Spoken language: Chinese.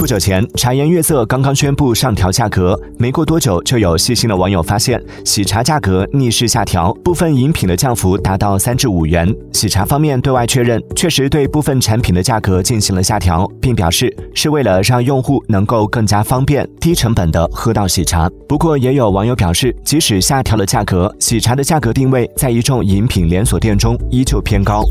不久前茶颜悦色刚刚宣布上调价格没过多久就有细心的网友发现喜茶价格逆势下调部分饮品的降幅达到三至五元。喜茶方面对外确认确实对部分产品的价格进行了下调并表示是为了让用户能够更加方便低成本的喝到喜茶。不过也有网友表示即使下调了价格喜茶的价格定位在一众饮品连锁店中依旧偏高。